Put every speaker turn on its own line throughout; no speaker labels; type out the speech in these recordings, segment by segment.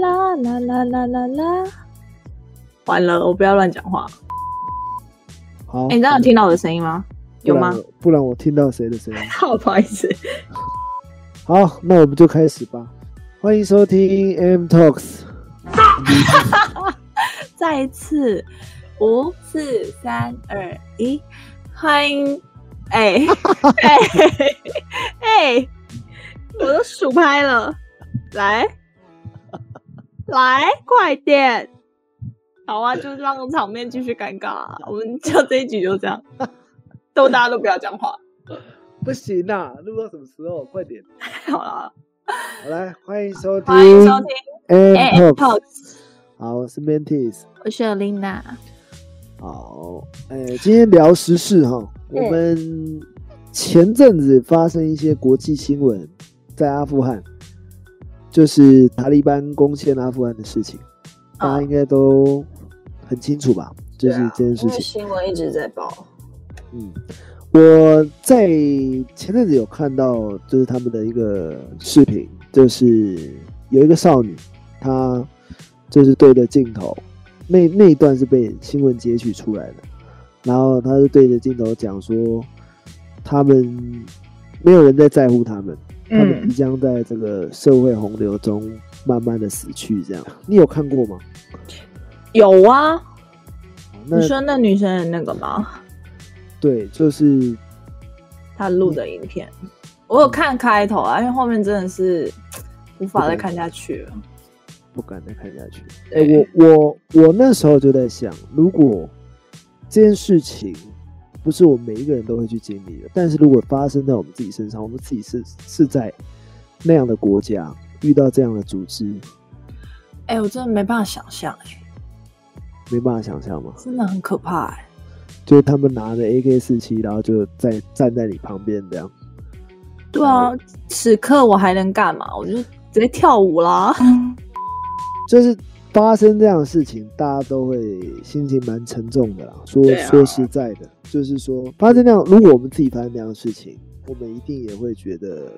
啦啦啦啦啦啦！完了，我不要乱讲话。
好，
哎、你这样有听到我的声音吗？有吗
不？然？不然我听到谁的声音？
好，不好意思。
好，那我们就开始吧。欢迎收听 M Talks。
再一次，五四三二一，欢迎！哎 哎哎，我都数拍了，来 来，快点！好啊，就让场面继续尴尬、啊，我们就这一局就这样，都大家都不要讲话。
不行啊，录到什么时候？快点！
好了，
好来，欢迎收听
欢迎收听
Talks。
Talks，
好，我是 Mantis。
我是 Lina。
好，哎，今天聊时事哈。我们前阵子发生一些国际新闻，在阿富汗，就是塔利班攻陷阿富汗的事情，大家应该都很清楚吧？就是这件事情。
新闻一直在报。
嗯，我在前阵子有看到，就是他们的一个视频，就是有一个少女，她就是对着镜头，那那一段是被新闻截取出来的，然后他就对着镜头讲说，他们没有人在在乎他们，他们
嗯
即将在这个社会洪流中慢慢的死去，这样，你有看过吗？
有啊，你说那女生的那个吗？
对，就是
他录的影片，我有看开头啊，因为后面真的是无法再看下去了。
不敢再看下去。哎、
对
我我我那时候就在想，如果这件事情不是我们每一个人都会去经历的，但是如果发生在我们自己身上，我们自己是是在那样的国家遇到这样的组织，
哎、我真的没办法想象，哎，
没办法想象吗？
真的很可怕，哎。
就是他们拿着 AK 四七，然后就在站在你旁边这样。
对啊，此刻我还能干嘛？我就直接跳舞啦。
就是发生这样的事情，大家都会心情蛮沉重的啦。说、
啊
说实在的，就是说发生那样，如果我们自己发生那样的事情，我们一定也会觉得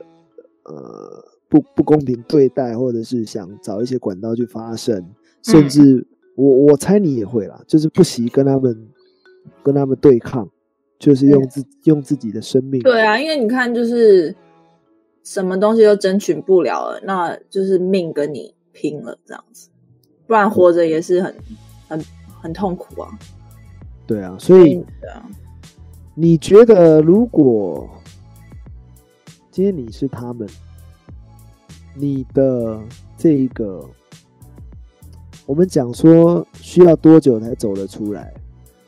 呃不不公平对待，或者是想找一些管道去发声，甚至我我猜你也会啦，就是不惜跟他们跟他们对抗，就是用自、用自己的生命。
对啊，因为你看，就是什么东西都争取不了了，那就是命跟你拼了这样子，不然活着也是很很很痛苦啊。
对啊，所以
啊，
你觉得，如果今天你是他们，你的这一个，我们讲说需要多久才走得出来？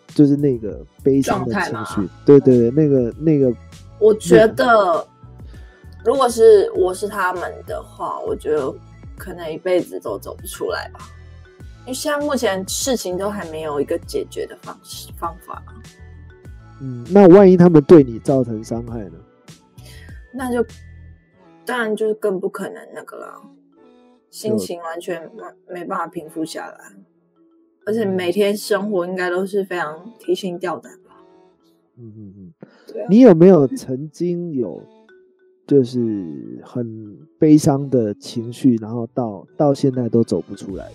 就是那个悲伤的情绪，对对对，那个那个，
我觉得如果是我是他们的话，我觉得可能一辈子都走不出来吧。因为现在目前事情都还没有一个解决的方式方法，
嗯，那万一他们对你造成伤害呢？
那就当然就是更不可能那个了，心情完全没没办法平复下来，而且每天生活应该都是非常提心吊胆吧。
嗯嗯嗯，
对啊，
你有没有曾经有就是很悲伤的情绪，然后到到现在都走不出来？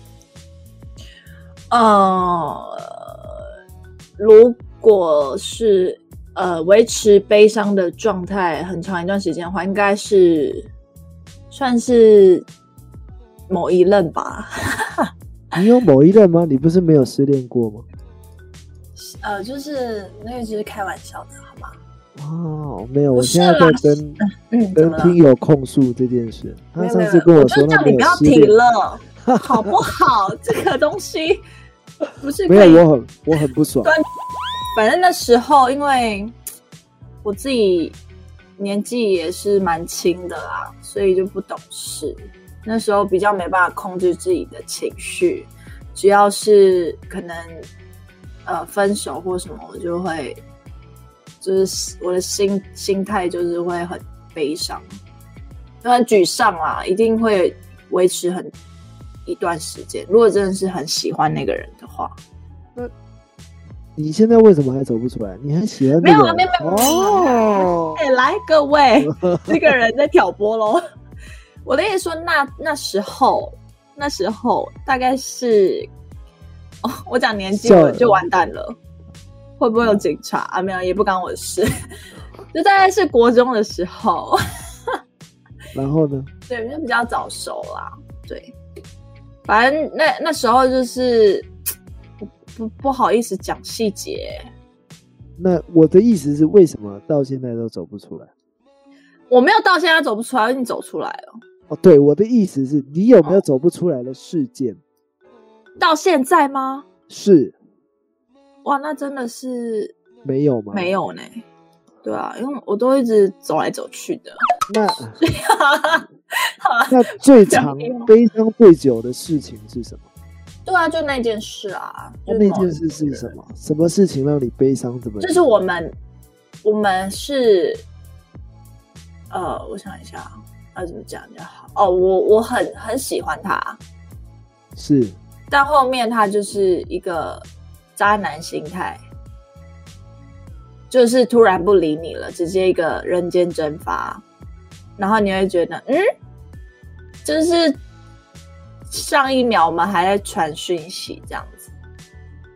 呃，如果是呃维持悲伤的状态很长一段时间的话，应该是算是某一任吧。
你有某一任吗？你不是没有失恋过吗？
呃，就是那个只是开玩笑的，好吗？
哦，没有，我现在在跟？跟听友控诉这件事。他上次跟说
就叫你不要
停，
了，好不好？这个东西不是
没有，我很我很不爽。
反正那时候，因为我自己年纪也是蛮轻的啦，所以就不懂事。那时候比较没办法控制自己的情绪，只要是可能呃分手或什么，我就会就是我的心心态就是会很悲伤，就很沮丧啊，一定会维持很一段时间。如果真的是很喜欢那个人的话，那
你现在为什么还走不出来？你很喜欢这个？
没有啊，没有没有。
哦，
哎、来各位，这个人在挑拨喽。我的意思说那，那时候，那时候大概是，哦，我讲年纪
叫
我就完蛋了，会不会有警察啊？没有，也不干我的事。就大概是国中的时候，
然后呢？
对，就比较早熟啦。对，反正那那时候就是不不不好意思讲细节。
那我的意思是，为什么到现在都走不出来？
我没有到现在走不出来，我已经走出来了。
哦，对，我的意思是你有没有走不出来的事件？
到现在吗？
是
哇，那真的是
没有吗？
没。有呢。对啊，因为我都一直走来走去的。
那那最 长悲伤最久的事情是什么？
对啊，就那件事啊，就
那件事是什么？什么事情让你悲伤怎么久？
就是我们，我们是，呃，我想一下，要怎么讲比较好？哦，我我很很喜欢他，
是
但后面他就是一个渣男心态，就是突然不理你了，直接一个人间蒸发，然后你会觉得，嗯，就是上一秒我们还在传讯息这样子，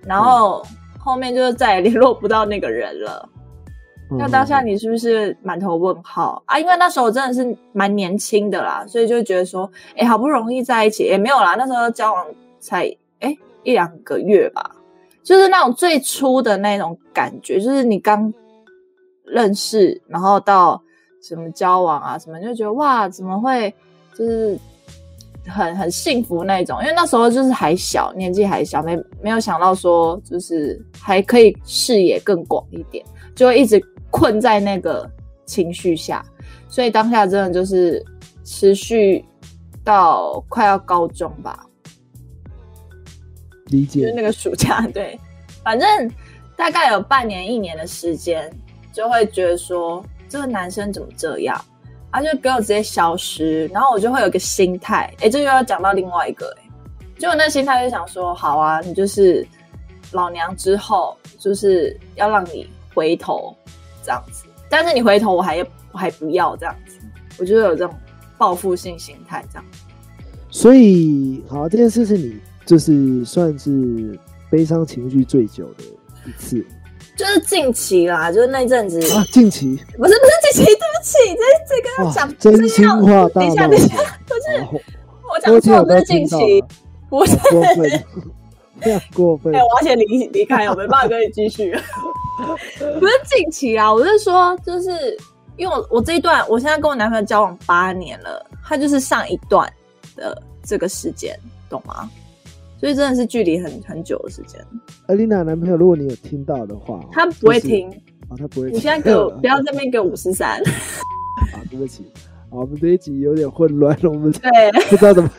然后后面就是再也联络不到那个人了。那当下
你
你是不是满头问号啊？因为那时候真的是蛮年轻的啦，所以就觉得说，哎、好不容易在一起，也没有啦，那时候交往才哎、一两个月吧，就是那种最初的那种感觉，就是你刚认识，然后到什么交往啊什么，就觉得哇，怎么会就是很很幸福那种？因为那时候就是还小，年纪还小，没没有想到说就是还可以视野更广一点。就会一直困在那个情绪下，所以当下真的就是持续到快要高中吧，
理解。
就是那个暑假，对，反正大概有半年一年的时间，就会觉得说这个男生怎么这样，他就给我直接消失，然后我就会有个心态，哎，这又要讲到另外一个，哎，就我那心态就想说，好啊，你就是老娘之后就是要让你回头这样子，但是你回头我还我还不要这样子，我就有这种报复性心态这样。
所以，好，这件事是你就是算是悲伤情绪最久的一次
就是近期啦，就是那阵子，
啊。近期
不是不是近期，对不起，这这个要
哇
讲，
真心话大
等一下等一下，，不是
好
我讲错，不是近期
了，
不是，
过分，非常过分
哎、。我要先离离开，我没办法跟你继续。不是近期啊，我是说，就是因为我我这一段，我现在跟我男朋友交往八年了，他就是上一段的这个时间，懂吗？所以真的是距离很很久的时间，
艾丽娜男朋友，如果你有听到的话，
他不会
就是
听。
啊，他不会听。
你现在给我不要在那边给五十三，
啊，对不起，好，我们这一集有点混乱了，我们
对，
不知道怎么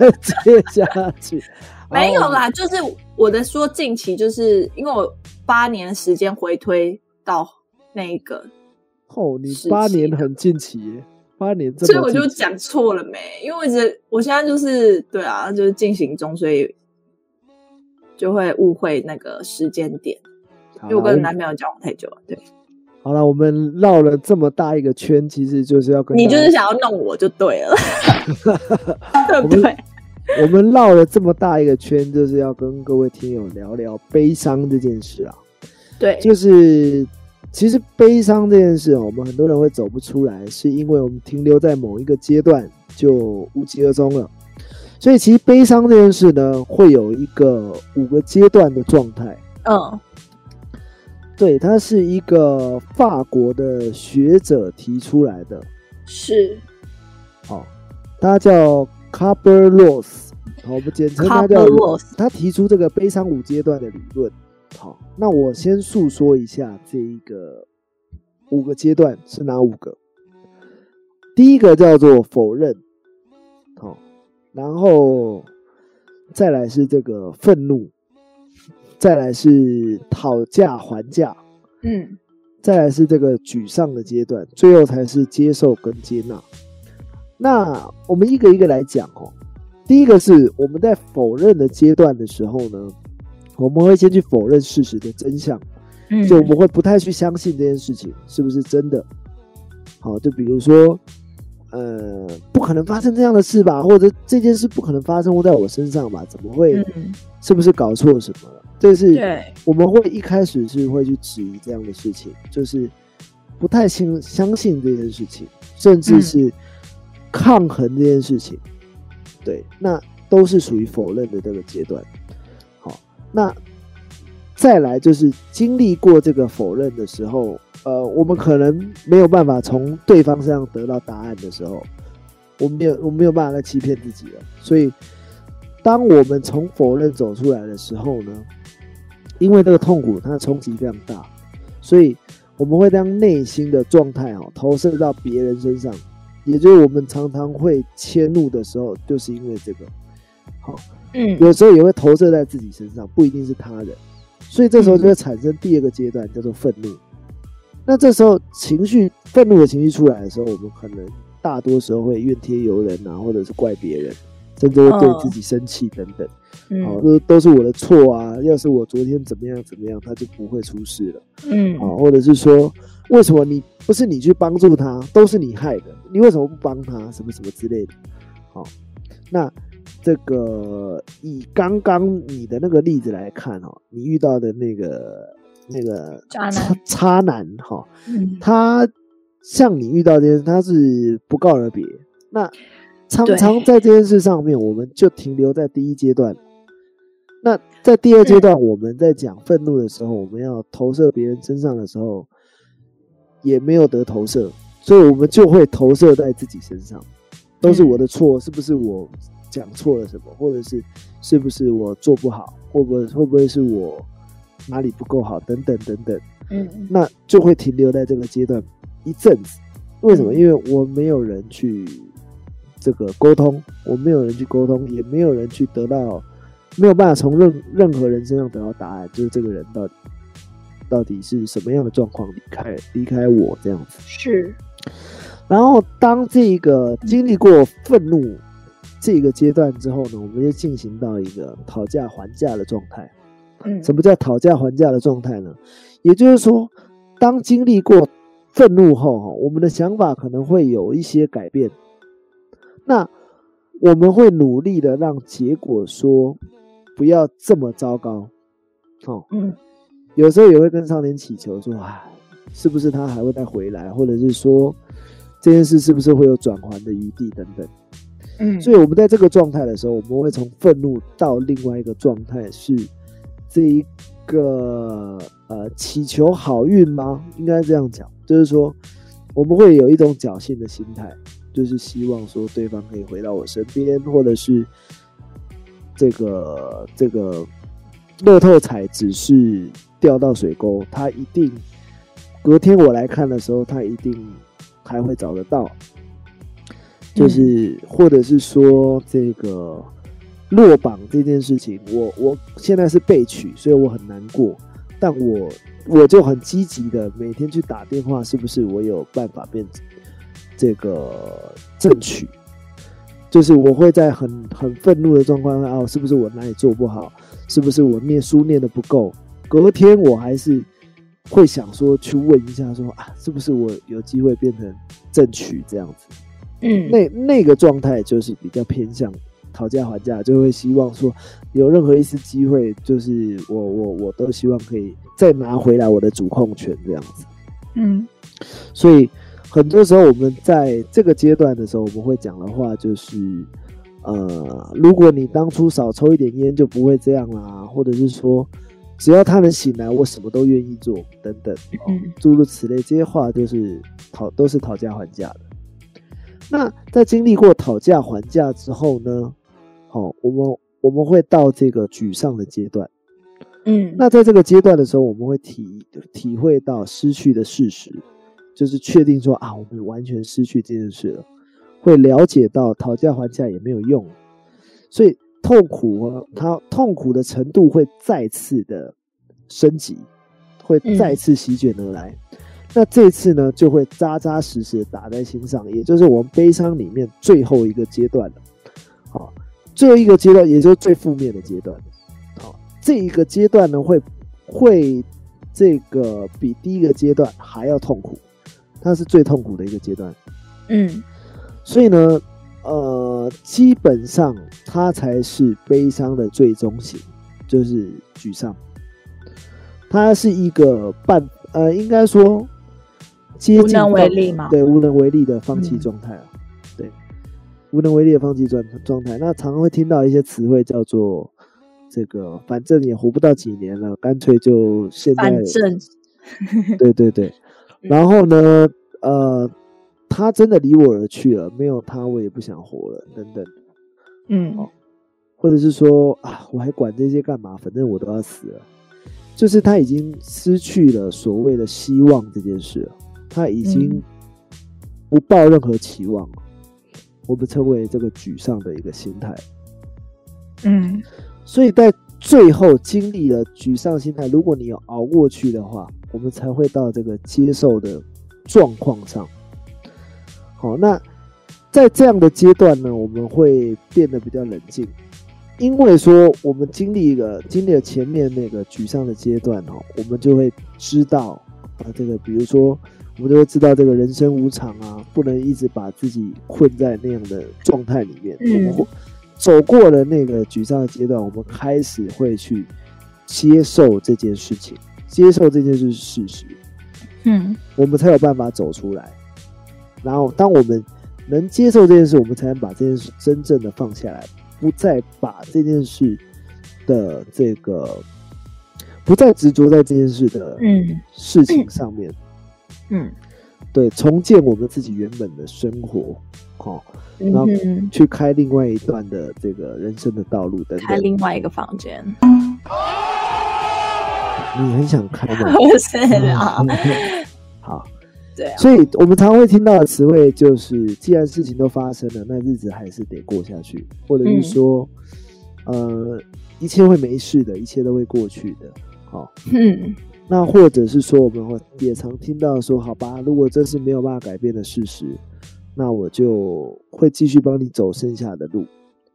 接下去。好，
没有啦，就是我的说近期，就是因为我八年的时间回推到那一个，
哦，你八年很近期耶，八年
所以我就讲错了没？因为我一直我现在就是对啊，就是进行中，所以就会误会那个时间点，因为我跟男朋友交往太久了。对
好了，我们绕了这么大一个圈，其实就是要跟
你就是想要弄我就对了，对不对？
我们绕了这么大一个圈，就是要跟各位听友聊聊悲伤这件事啊。
对，
就是其实悲伤这件事哦，我们很多人会走不出来，是因为我们停留在某一个阶段就无疾而终了。所以其实悲伤这件事呢，会有一个五个阶段的状态。
嗯
对，它是一个法国的学者提出来的，
是
哦，他叫 Carber Ross，好，我们简称他叫他提出这个悲伤五阶段的理论。好，那我先诉说一下这一个五个阶段是哪五个。第一个叫做否认，好，然后再来是这个愤怒，再来是讨价还价，
嗯
再来是这个沮丧的阶段，最后才是接受跟接纳。那我们一个一个来讲哦。第一个是我们在否认的阶段的时候呢，我们会先去否认事实的真相，
嗯，
就我们会不太去相信这件事情是不是真的。好，就比如说，呃，不可能发生这样的事吧，或者这件事不可能发生在我身上吧？怎么会？
嗯，
是不是搞错什么了？这是，我们会一开始是会去质疑这样的事情，就是不太信相信这件事情，甚至是抗衡这件事情。对，那都是属于否认的这个阶段。好，那再来就是经历过这个否认的时候，呃，我们可能没有办法从对方身上得到答案的时候，我们没有我们没有办法再欺骗自己了。所以，当我们从否认走出来的时候呢，因为这个痛苦它的冲击非常大，所以我们会将内心的状态哦投射到别人身上，也就是我们常常会迁怒的时候，就是因为这个。好，
嗯，
有时候也会投射在自己身上，不一定是他人，所以这时候就会产生第二个阶段，叫做愤怒。那这时候情绪愤怒的情绪出来的时候，我们可能大多时候会怨天尤人啊，或者是怪别人，甚至会对自己生气等等。好，
嗯，
都都是我的错啊！要是我昨天怎么样怎么样，他就不会出事了。
嗯，
好，或者是说，为什么你不是你去帮助他，都是你害的？你为什么不帮他？什么什么之类的。好，那这个以刚刚你的那个例子来看哦，你遇到的那个那个
渣男。
差差男哈，
嗯，
他像你遇到这件事，他是不告而别。那常常在这件事上面，我们就停留在第一阶段。那在第二阶段，我们在讲愤怒的时候，我们要投射别人身上的时候，也没有得投射，所以我们就会投射在自己身上，都是我的错，是不是我讲错了什么，或者是是不是我做不好，会不会会不会是我哪里不够好，等等等等。
嗯，
那就会停留在这个阶段一阵子。为什么？
嗯
因为我没有人去这个沟通，我没有人去沟通，也没有人去得到，没有办法从任任何人身上得到答案，就是这个人到底到底是什么样的状况离开离开我这样子。
是，
然后当这个经历过愤怒这个阶段之后呢，我们就进行到一个讨价还价的状态。
嗯，
什么叫讨价还价的状态呢？也就是说，当经历过愤怒后，哈，我们的想法可能会有一些改变。那我们会努力的让结果说不要这么糟糕。哦，
嗯，
有时候也会跟上天祈求说，啊，是不是他还会再回来，或者是说这件事是不是会有转圜的余地等等。
嗯，
所以我们在这个状态的时候，我们会从愤怒到另外一个状态，是这一个呃祈求好运吗？应该这样讲，就是说我们会有一种侥幸的心态，就是希望说对方可以回到我身边，或者是这个这个乐透彩只是掉到水沟，他一定隔天我来看的时候，他一定还会找得到。就是，或者是说这个落榜这件事情，我我现在是被取，所以我很难过，但我我就很积极的每天去打电话，是不是我有办法变这个正取？就是我会在很很愤怒的状况下，哦，是不是我哪里做不好？是不是我念书念的不够？隔天我还是会想说去问一下说啊，是不是我有机会变成正取这样子？
嗯，
那那个状态就是比较偏向讨价还价，就会希望说有任何一丝机会，就是我我我都希望可以再拿回来我的主控权这样子。
嗯，
所以很多时候我们在这个阶段的时候，我们会讲的话就是，呃，如果你当初少抽一点烟，就不会这样啦，或者是说，只要他能醒来，我什么都愿意做，等等，诸如此类，这些话就是讨都是讨价还价的。那在经历过讨价还价之后呢，好、我们我们会到这个沮丧的阶段。
嗯，
那在这个阶段的时候，我们会体体会到失去的事实，就是确定说啊，我们完全失去这件事了，会了解到讨价还价也没有用，所以痛苦啊，它痛苦的程度会再次的升级，会再次席卷而来。那这次呢，就会扎扎实实打在心上，也就是我们悲伤里面最后一个阶段了。好，最后一个阶段，也就是最负面的阶段。好，这一个阶段呢，会会这个比第一个阶段还要痛苦，它是最痛苦的一个阶段。
嗯
所以呢，呃，基本上它才是悲伤的最终型，就是沮丧。它是一个半呃，应该说接近
无能为力嘛
对，无能为力的放弃
嗯
状态啊，对，无能为力的放弃状状态。那常常会听到一些词汇叫做这个，反正也活不到几年了，干脆就现在
反正。
对对对，然后呢，呃，他真的离我而去了，没有他我也不想活了，等等，
嗯。
或者是说啊，我还管这些干嘛？反正我都要死了，就是他已经失去了所谓的希望这件事了，他已经
嗯。
不抱任何期望了，我们称为这个沮丧的一个心态。
嗯
所以在最后经历了沮丧心态，如果你有熬过去的话，我们才会到这个接受的状况上。好，那在这样的阶段呢，我们会变得比较冷静，因为说我们经历一个经历了前面那个沮丧的阶段哦，我们就会知道啊，这个比如说我们就会知道这个人生无常啊，不能一直把自己困在那样的状态里面。
嗯
我们走过了那个沮丧的阶段，我们开始会去接受这件事情，接受这件事是事实，
嗯
我们才有办法走出来。然后，当我们能接受这件事，我们才能把这件事真正的放下来，不再把这件事的这个，不再执着在这件事的
嗯
事情上面。
嗯
对，重建我们自己原本的生活，好、
嗯
然后
嗯，
去开另外一段的这个人生的道路等
开
等。
另外一个房间，
你很想开吗？
不 是啊，
好，
对啊，
所以我们常会听到的词汇就是，既然事情都发生了，那日子还是得过下去，或者是说，呃，一切会没事的，一切都会过去的。好、
嗯
那或者是说，我们会也常听到说，好吧，如果这是没有办法改变的事实，那我就会继续帮你走剩下的路。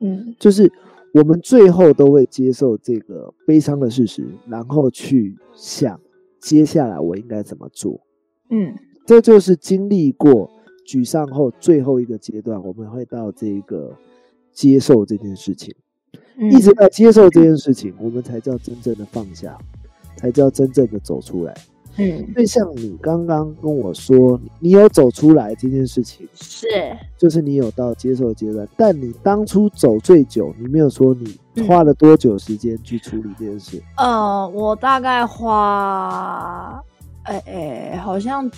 嗯。
就是我们最后都会接受这个悲伤的事实，然后去想接下来我应该怎么做。
嗯。
这就是经历过沮丧后最后一个阶段，我们会到这个接受这件事情，
嗯，
一直到接受这件事情，我们才叫真正的放下，才叫真正的走出来。
嗯
就像你刚刚跟我说，你有走出来这件事情，
是
就是你有到接受阶段，但你当初走最久，你没有说你
嗯
花了多久时间去处理这件事。
呃，我大概花，哎、哎、好像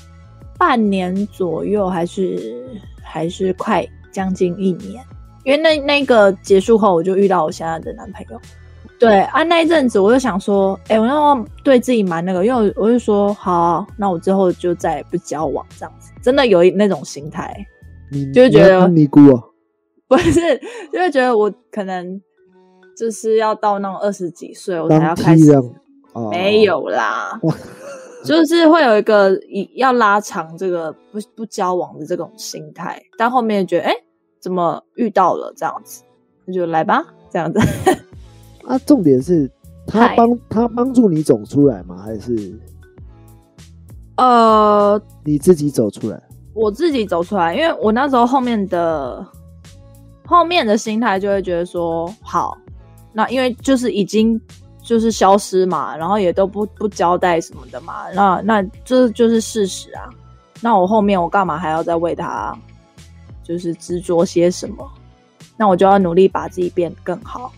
半年左右，还是还是快将近一年。因为那那个结束后，我就遇到我现在的男朋友。对啊，那一阵子我就想说，哎、我那时候对自己蛮那个，因为我我就说，好啊、那我之后就再也不交往这样子，真的有一那种心态，就是觉得不是，就会觉得我可能就是要到那种二十几岁，我才要
当
开始没有啦，就是会有一个以要拉长这个不不交往的这种心态，但后面觉得哎、诶怎么遇到了这样子，那就来吧，这样子。
啊，重点是他帮他帮助你走出来吗？还是
呃，
你自己走出来？
我自己走出来，因为我那时候后面的后面的心态就会觉得说，好，那因为就是已经就是消失嘛，然后也都不不交代什么的嘛，那那这就是事实啊。那我后面我干嘛还要再为他就是执着些什么？那我就要努力把自己变得更好，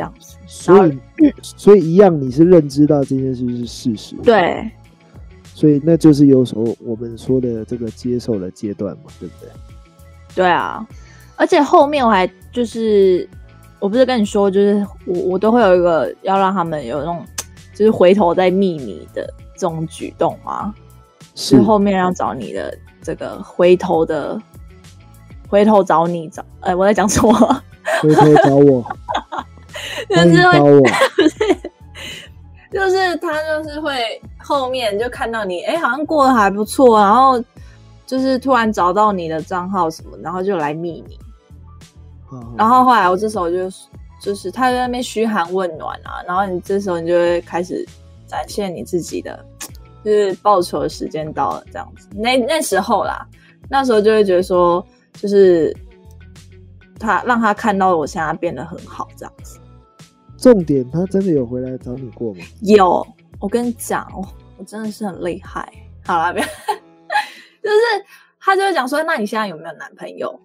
这样子。
所以所以一样，你是认知到这件事是事实，，
对，
所以那就是有时候我们说的这个接受的阶段嘛，对不对？
对啊，而且后面我还就是，我不是跟你说，就是我我都会有一个要让他们有那种，就是回头再密你的这种举动吗？
是
是后面要找你的这个回头的，回头找你找，哎、我在讲什么？
回头找我，
就是会 就是他就是会后面就看到你，哎、好像过得还不错，然后就是突然找到你的账号什么，然后就来密你。然后后来我这时候就就是他在那边嘘寒问暖啊，然后你这时候你就会开始展现你自己的，就是报仇的时间到了这样子。那那时候啦，那时候就会觉得说，就是他让他看到我现在变得很好这样子。
重点，他真的有回来找你过吗？
有，我跟你讲，我我真的是很厉害。好了，别，就是他就会讲说，那你现在有没有男朋友？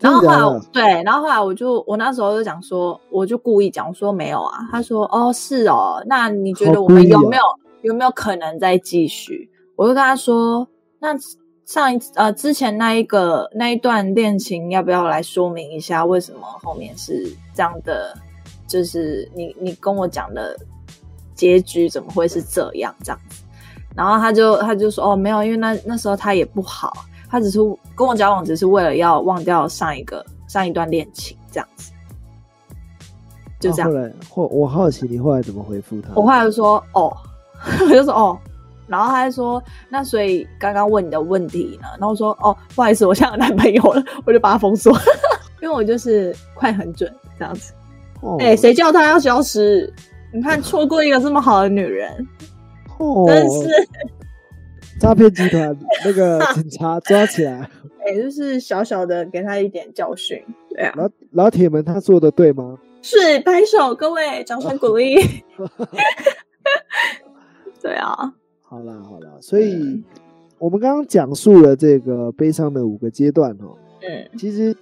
然后后来对，然后后来我就我那时候就讲说，我就故意讲说没有啊。他说哦是哦，那你觉得我们有没有有没有可能再继续？我就跟他说，那上一次呃之前那一个那一段恋情要不要来说明一下，为什么后面是这样的？就是你你跟我讲的结局怎么会是这样这样子？然后他就他就说哦没有，因为那那时候他也不好。他只是跟我交往，只是为了要忘掉上一个上一段恋情，这样子，就这样。
后来，后我好奇你后来怎么回复他？
我后来就说哦，我就说哦，然后他就说那所以刚刚问你的问题呢？然后说哦，不好意思，我现在有男朋友了，我就把他封锁，因为我就是快很准这样子。哎，谁叫他要消失？你看错过一个这么好的女人，真是。
诈骗集团那个 警察抓起来，
哎，就是小小的给他一点教训，对啊。
老老铁们，他做的对吗？
是，拍手，各位，掌声 鼓励。对啊。
好啦好啦，所以我们刚刚讲述了这个悲伤的五个阶段哦。嗯。其实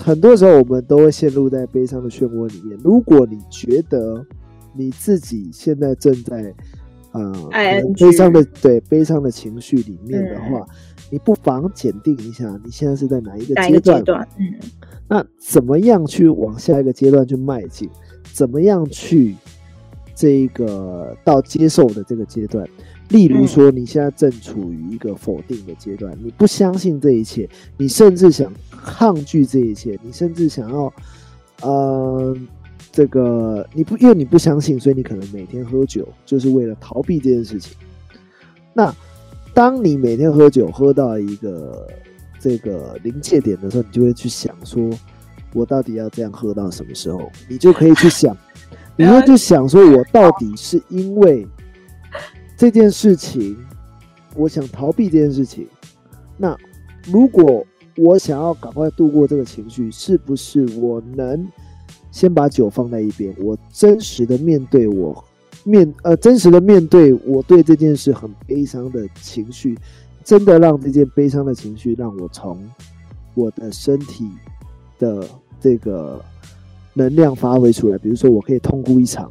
很多时候我们都会陷入在悲伤的漩涡里面。如果你觉得你自己现在正在。
啊，
悲伤的对悲伤的情绪里面的话，你不妨检定一下，你现在是在哪一个阶段？嗯，那怎么样去往下一个阶段去迈进？怎么样去这个到接受的这个阶段？例如说，你现在正处于一个否定的阶段，你不相信这一切，你甚至想抗拒这一切，你甚至想要，呃。这个你不因为你不相信，所以你可能每天喝酒，就是为了逃避这件事情。那当你每天喝酒喝到一个这个临界点的时候，你就会去想说，我到底要这样喝到什么时候？你就可以去想，你会去想说，我到底是因为这件事情，我想逃避这件事情。那如果我想要赶快度过这个情绪，是不是我能？先把酒放在一边，我真实的面对我面呃，真实的面对我对这件事很悲伤的情绪，真的让这件悲伤的情绪让我从我的身体的这个能量发挥出来。比如说，我可以痛哭一场，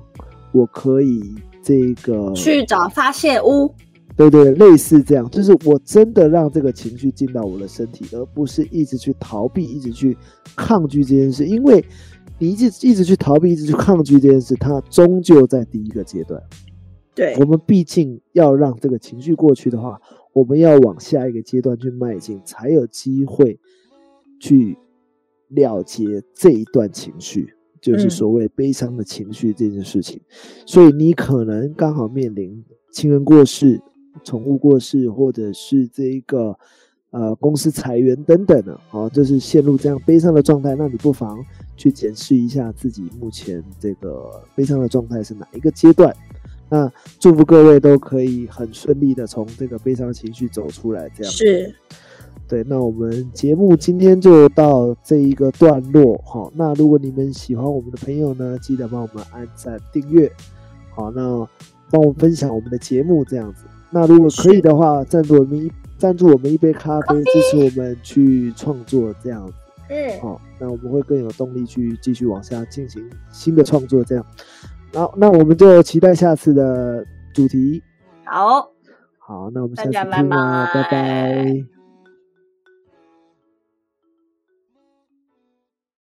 我可以这个
去找发泄屋，
对对，类似这样，就是我真的让这个情绪进到我的身体，而不是一直去逃避，一直去抗拒这件事，因为。你一直一直去逃避，一直去抗拒这件事，它终究在第一个阶段。
对
我们毕竟要让这个情绪过去的话，我们要往下一个阶段去迈进，才有机会去了结这一段情绪，就是所谓悲伤的情绪这件事情。所以你可能刚好面临亲人过世、宠物过世，或者是这一个呃公司裁员等等的，好，就是陷入这样悲伤的状态，那你不妨。去检视一下自己目前这个悲伤的状态是哪一个阶段？那祝福各位都可以很顺利的从这个悲伤情绪走出来。这样
是，
对。那我们节目今天就到这一个段落。好，那如果你们喜欢我们的朋友呢，记得帮我们按赞订阅。好，那帮我们分享我们的节目这样子。那如果可以的话，赞助我们一赞助我们一杯咖啡，支持我们去创作这样子。嗯，好，那我们会更有动力去继续往下进行新的创作，这样。好，那我们就期待下次的主题。
好，
好，那我们下次见啦，拜拜。